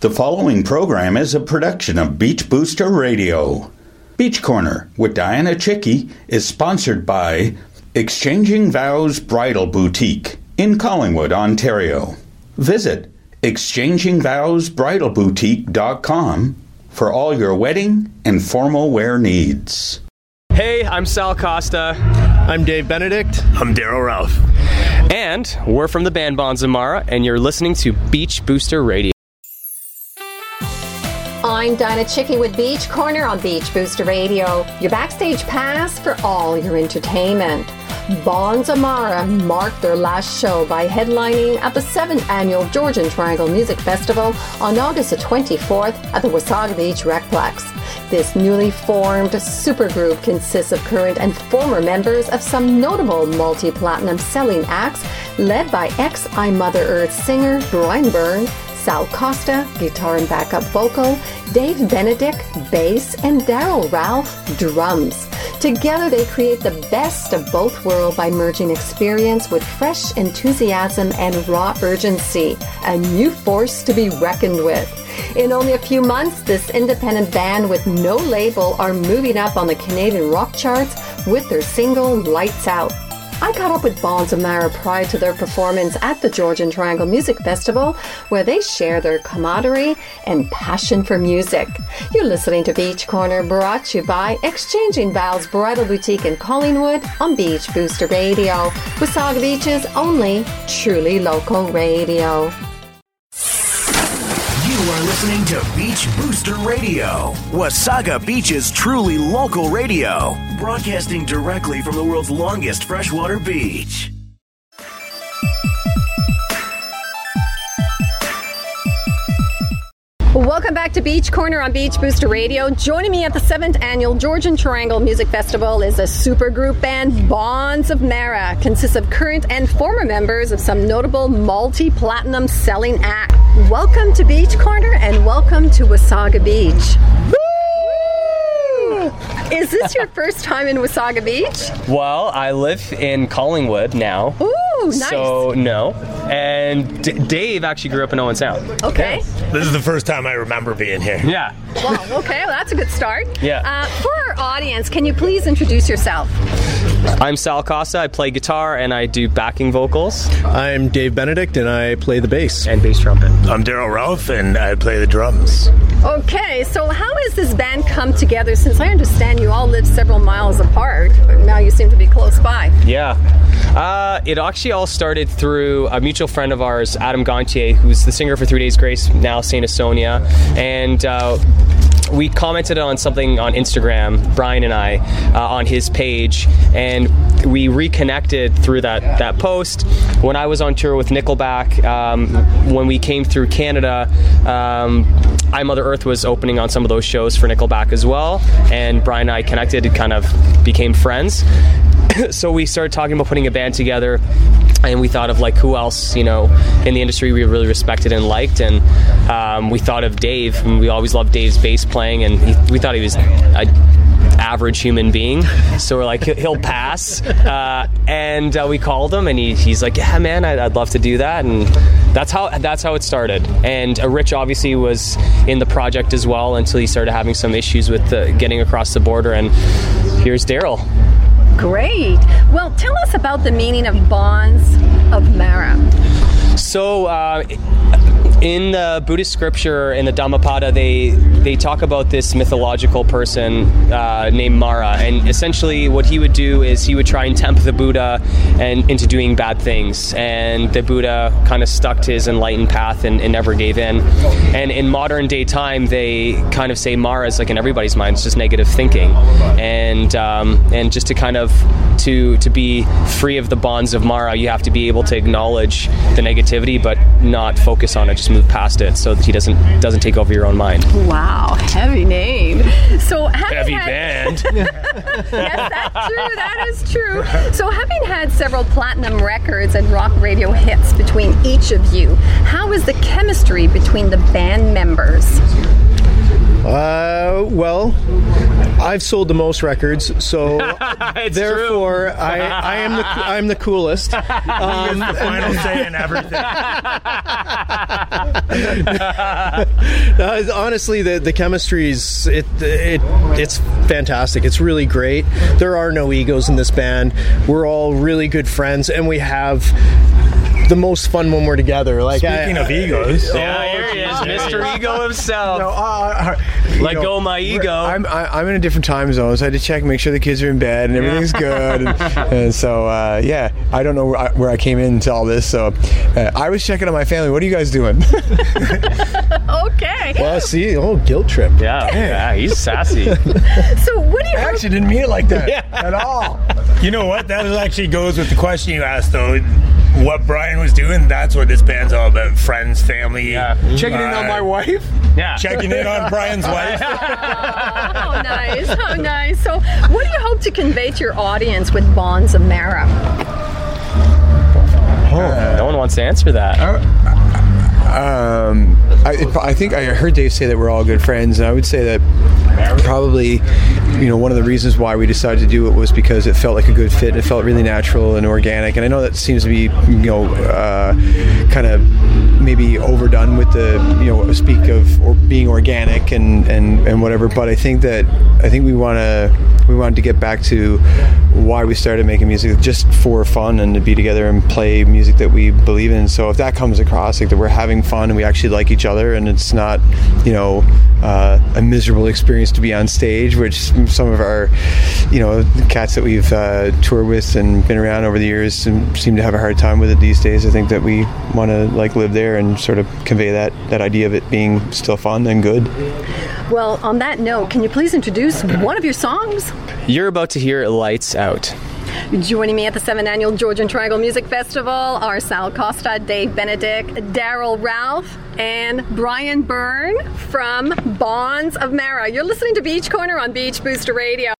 The following program is a production of Beach Booster Radio. Beach Corner with Dianna Chycki is sponsored by Exchanging Vows Bridal Boutique in Collingwood, Ontario. Visit exchangingvowsbridalboutique.com for all your wedding and formal wear needs. Hey, I'm Sal Costa. I'm Dave Benedict. I'm Daryl Ralph. And we're from the band Bonds of Mara, and you're listening to Beach Booster Radio. I'm Dianna Chycki with Beach Corner on Beach Booster Radio, your backstage pass for all your entertainment. Bonds of Mara marked their last show by headlining at the 7th annual Georgian Triangle Music Festival on August the 24th at the Wasaga Beach Recplex. This newly formed supergroup consists of current and former members of some notable multi-platinum selling acts led by ex-I Mother Earth singer Brian Byrne, Sal Costa, guitar and backup vocal, Dave Benedict, bass, and Daryl Ralph, drums. Together they create the best of both worlds by merging experience with fresh enthusiasm and raw urgency, a new force to be reckoned with. In only a few months, this independent band with no label are moving up on the Canadian rock charts with their single Lights Out. I caught up with Bonds of Mara prior to their performance at the Georgian Triangle Music Festival, where they share their camaraderie and passion for music. You're listening to Beach Corner, brought to you by Exchanging Vows Bridal Boutique in Collingwood on Beach Booster Radio, Wasaga Beach's only truly local radio. Are listening to Beach Booster Radio, Wasaga Beach's truly local radio, broadcasting directly from the world's longest freshwater beach. Welcome back to Beach Corner on Beach Booster Radio. Joining me at the 7th annual Georgian Triangle Music Festival is a supergroup band, Bonds of Mara. Consists of current and former members of some notable multi-platinum selling acts. Welcome to Beach Corner and welcome to Wasaga Beach. Is this your first time in Wasaga Beach? Well, I live in Collingwood now. Ooh, nice. So, no. And D- Dave actually grew up in Owen Sound. okay. This is the first time I remember being here. Yeah. Wow, okay, well, that's a good start. Yeah. Uh, for our audience, can you please introduce yourself? I'm Sal Costa. I play guitar and I do backing vocals I'm Dave Benedict, and I play the bass. and bass trumpet. I'm Daryl Ralph, and I play the drums. Okay, so how has this band come together? Since I understand you all live several miles apart, but now you seem to be close by. Yeah. Uh, it actually all started through a mutual friend of ours, Adam Gontier, who's the singer for Three Days Grace, now Saint Asonia. And uh, we commented on something on Instagram, Brian and I, uh, on his page, and we reconnected through that, that post. When I was on tour with Nickelback, um, when we came through Canada, um, I Mother Earth was opening on some of those shows for Nickelback as well, and Brian and I connected and kind of became friends. so we started talking about putting a band together and we thought of like who else you know in the industry we really respected and liked and um, we thought of dave and we always loved dave's bass playing and he, we thought he was a average human being so we're like "He'll- pass. Uh, and uh, we called him and he, he's like yeah man I'd, I'd love to do that and that's how that's how it started. And uh, rich obviously was in the project as well until he started having some issues with uh, getting across the border and here's daryl Great. Well, tell us about the meaning of bonds of Mara. So, uh, in the Buddhist scripture, in the Dhammapada, they they talk about this mythological person uh, named Mara, and essentially what he would do is he would try and tempt the Buddha and into doing bad things, and the Buddha kind of stuck to his enlightened path and, and never gave in. And in modern day time, they kind of say Mara is like in everybody's mind, it's just negative thinking, and um, and just to kind of to to be free of the bonds of Mara, you have to be able to acknowledge the negativity, but not focus on it. Just move past it, so that he doesn't doesn't take over your own mind. Wow, heavy name. So having Heavy had, band. yes, that's true. That is true. So having had several platinum records and rock radio hits between each of you, how is the chemistry between the band members? Uh, well, I've sold the most records, so therefore I, I am the I'm the coolest. Um, Final say and everything. Uh, honestly, the the chemistry's it, it it's fantastic. It's really great. There are no egos in this band. We're all really good friends, and we have the most fun when we're together. Like Speaking I, of egos, Yeah, here he is, Mr. Ego himself. No, uh, uh, Let you know, go my ego. I'm I, I'm in a different time zone, so I had to check, make sure the kids are in bed and everything's good. And, and so uh, yeah, I don't know where I, where I came into all this. So uh, I was checking on my family. What are you guys doing? Okay. well, see, oh, guilt trip. yeah, yeah, he's sassy. So what do you I hope? actually didn't mean it like that at all. you know what? That actually goes with the question you asked, though. What Brian was doing, that's what this band's all about. Friends, family. Yeah. Mm-hmm. Checking in on my wife. Yeah. Checking in on Brian's wife. Oh, nice. How nice. So, what do you hope to convey to your audience with Bonds of Mara? Oh. No one wants to answer that. Uh, Um, I, I think I heard Dave say that we're all good friends, and I would say that probably, you know, one of the reasons why we decided to do it was because it felt like a good fit. It felt really natural and organic, and I know that seems to be, you know, uh, kind of maybe overdone with the, you know, speak of or being organic and, and, and whatever. But I think that I think we want to we wanted to get back to why we started making music just for fun and to be together and play music that we believe in. So if that comes across, like that we're having fun and we actually like each other, and it's not, you know, uh, a miserable experience to be on stage, which some of our, you know, cats that we've uh, toured with and been around over the years seem to have a hard time with it these days. I think that we want to like live there and sort of convey that that idea of it being still fun and good. Well, on that note, can you please introduce one of your songs? You're about to hear Lights Out. Joining me at the 7th Annual Georgian Triangle Music Festival are Sal Costa, Dave Benedict, Daryl Ralph, and Brian Byrne from Bonds of Mara. You're listening to Beach Corner on Beach Booster Radio.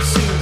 to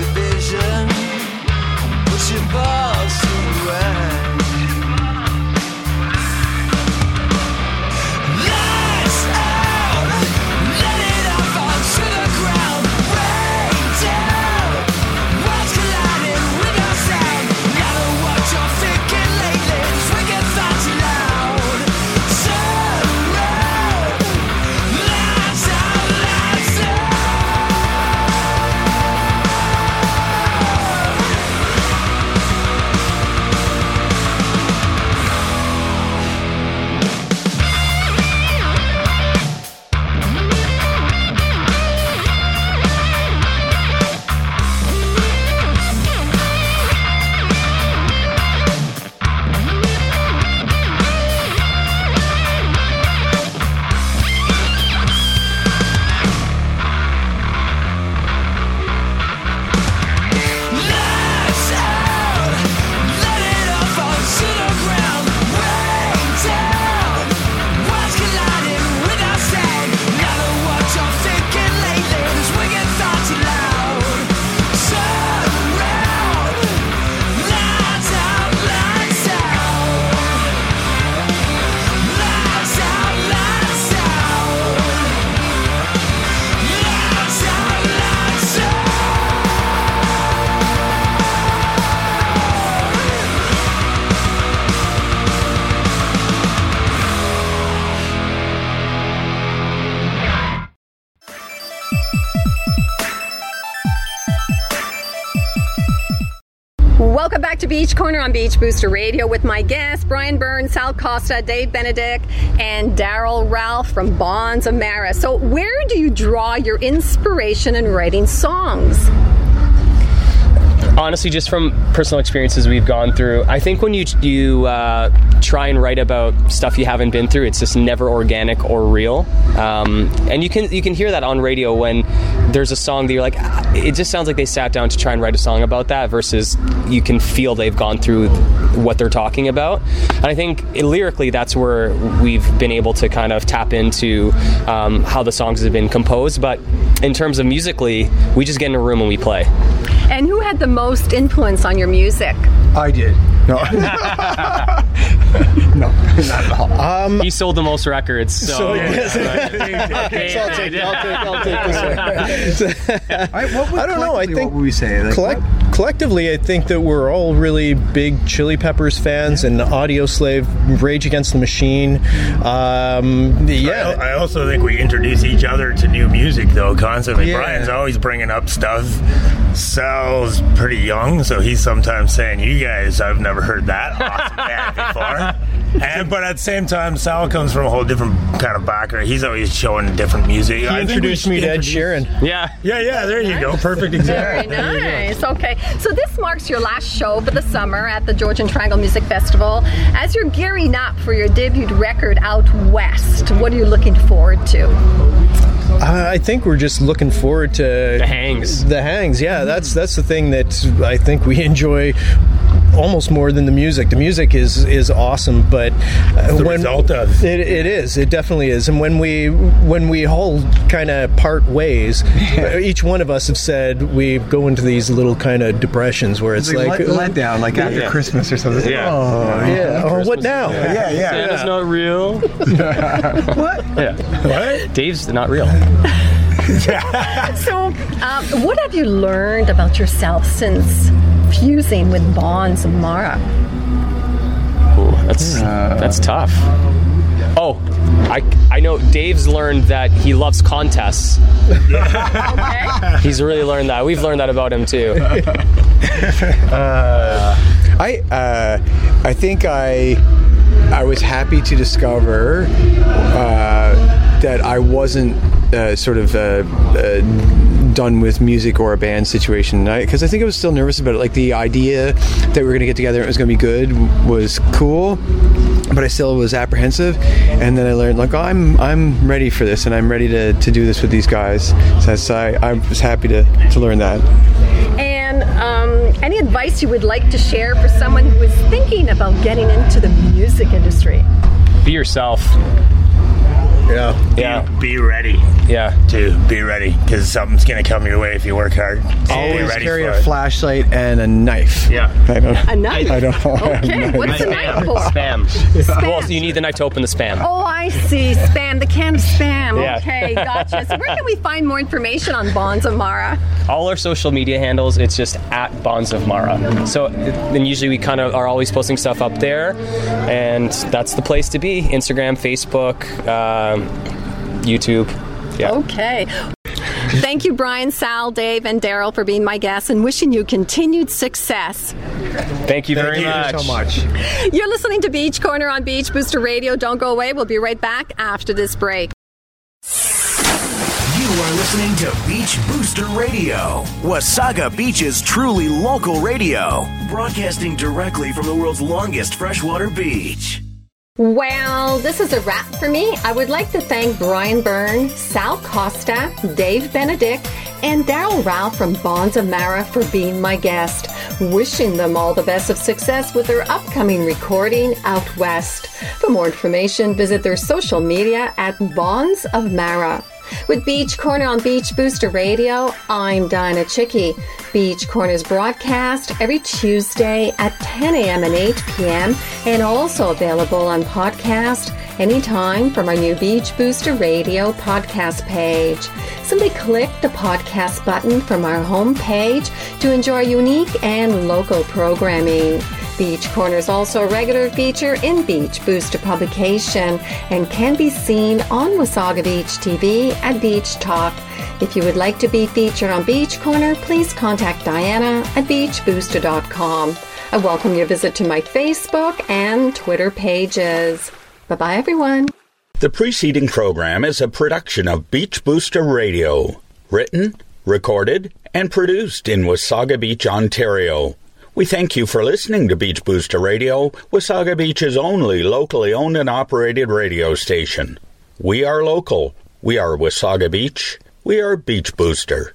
Beach Corner on Beach Booster Radio with my guests Brian Byrne, Sal Costa, Dave Benedict, and Daryl Ralph from Bonds of Mara. So, where do you draw your inspiration in writing songs? Honestly just from personal experiences we've gone through i think when you you uh, try and write about stuff you haven't been through it's just never organic or real. Um, and you can you can hear that on radio when there's a song that you're like "Ah," it just sounds like they sat down to try and write a song about that versus you can feel they've gone through what they're talking about. And i think lyrically that's where we've been able to kind of tap into um, how the songs have been composed. But in terms of musically we just get in a room and we play And who had the most influence on your music? I did. No. no, not at all. Um, he sold the most records so, So, yes. So I'll take, I'll take, I'll take this one. I, what would, I don't know. I think what would we say? Like, collect, what- collectively, I think that we're all really big Chili Peppers fans and Audioslave, Rage Against the Machine. Um, yeah, I, I also think we introduce each other to new music, though, constantly. Yeah. Brian's always bringing up stuff. Sal's pretty young, so he's sometimes saying, "You guys, I've never heard that awesome band before." And but at the same time, Sal comes from a whole different kind of background. He's always showing different music. he I introduced me should to Ed Sheeran. yeah Yeah, yeah, there you go. Perfect example. Very nice. Okay, so this marks your last show for the summer at the Georgian Triangle Music Festival. As you're gearing up for your debut record out west, what are you looking forward to? Uh, I think we're just looking forward to the hangs The hangs, yeah, that's that's the thing that I think we enjoy almost more than the music. The music is is awesome, but uh, The when result of it, it is, it definitely is. And when we when we all kind of part ways, each one of us have said we go into these little kind of depressions where it's It's like, like, let, let down, like after Yeah. Christmas or something. Yeah. Oh, yeah, or what now? yeah, yeah. Santa's not real. What? Yeah. what? Dave's not real. So, um, what have you learned about yourself since fusing with Bonds of Mara? Ooh, that's that's tough. Oh, I I know Dave's learned that he loves contests. Okay. He's really learned that. We've learned that about him too. I uh, I think I I was happy to discover uh, that I wasn't uh, sort of uh, uh, done with music or a band situation because I, think I was still nervous about it. Like the idea that we were going to get together and it was going to be good was cool. But I still was apprehensive, and then I learned like oh, I'm I'm ready for this, and I'm ready to, to do this with these guys. So that's- I, I was happy to, to learn that. And um, any advice you would like to share for someone who is thinking about getting into the music industry? Be yourself. Yeah. Yeah. Be ready Yeah. to be ready because something's gonna come your way if you work hard. So be Always ready carry for a it. flashlight and a knife. Yeah. I don't. A knife. I don't know. Okay, what's a knife for? Spam. Spam. Well, you need the knife to open the spam. Oh, I see. Spam, the can of spam. Yeah. Okay, gotcha. So, where can we find more information on Bonds of Mara? All our social media handles, it's just at Bonds of Mara. So then usually we kind of are always posting stuff up there, and that's the place to be. Instagram, Facebook, um, YouTube. Yeah. Okay. Thank you, Brian, Sal, Dave, and Daryl for being my guests and wishing you continued success. Thank you very you much. so much. You're listening to Beach Corner on Beach Booster Radio. Don't go away. We'll be right back after this break. You are listening to Beach Booster Radio, Wasaga Beach's truly local radio, broadcasting directly from the world's longest freshwater beach. Well, this is a wrap for me. I would like to thank Brian Byrne, Sal Costa, Dave Benedict, and Daryl Ralph from Bonds of Mara for being my guest. Wishing them all the best of success with their upcoming recording out west. For more information, visit their social media at Bonds of Mara. With Beach Corner on Beach Booster Radio, I'm Dianna Chycki. Beach Corner's broadcast every Tuesday at 10 a.m. and 8 p.m. and also available on podcast anytime from our new Beach Booster Radio podcast page. Simply click the podcast button from our homepage to enjoy unique and local programming. Beach Corner is also a regular feature in Beach Booster publication and can be seen on Wasaga Beach TV at Beach Talk. If you would like to be featured on Beach Corner, please contact Diana at beachbooster.com. I welcome your visit to my Facebook and Twitter pages. Bye bye, everyone. The preceding program is a production of Beach Booster Radio, written, recorded, and produced in Wasaga Beach, Ontario. We thank you for listening to Beach Booster Radio, Wasaga Beach's only locally owned and operated radio station. We are local. We are Wasaga Beach. We are Beach Booster.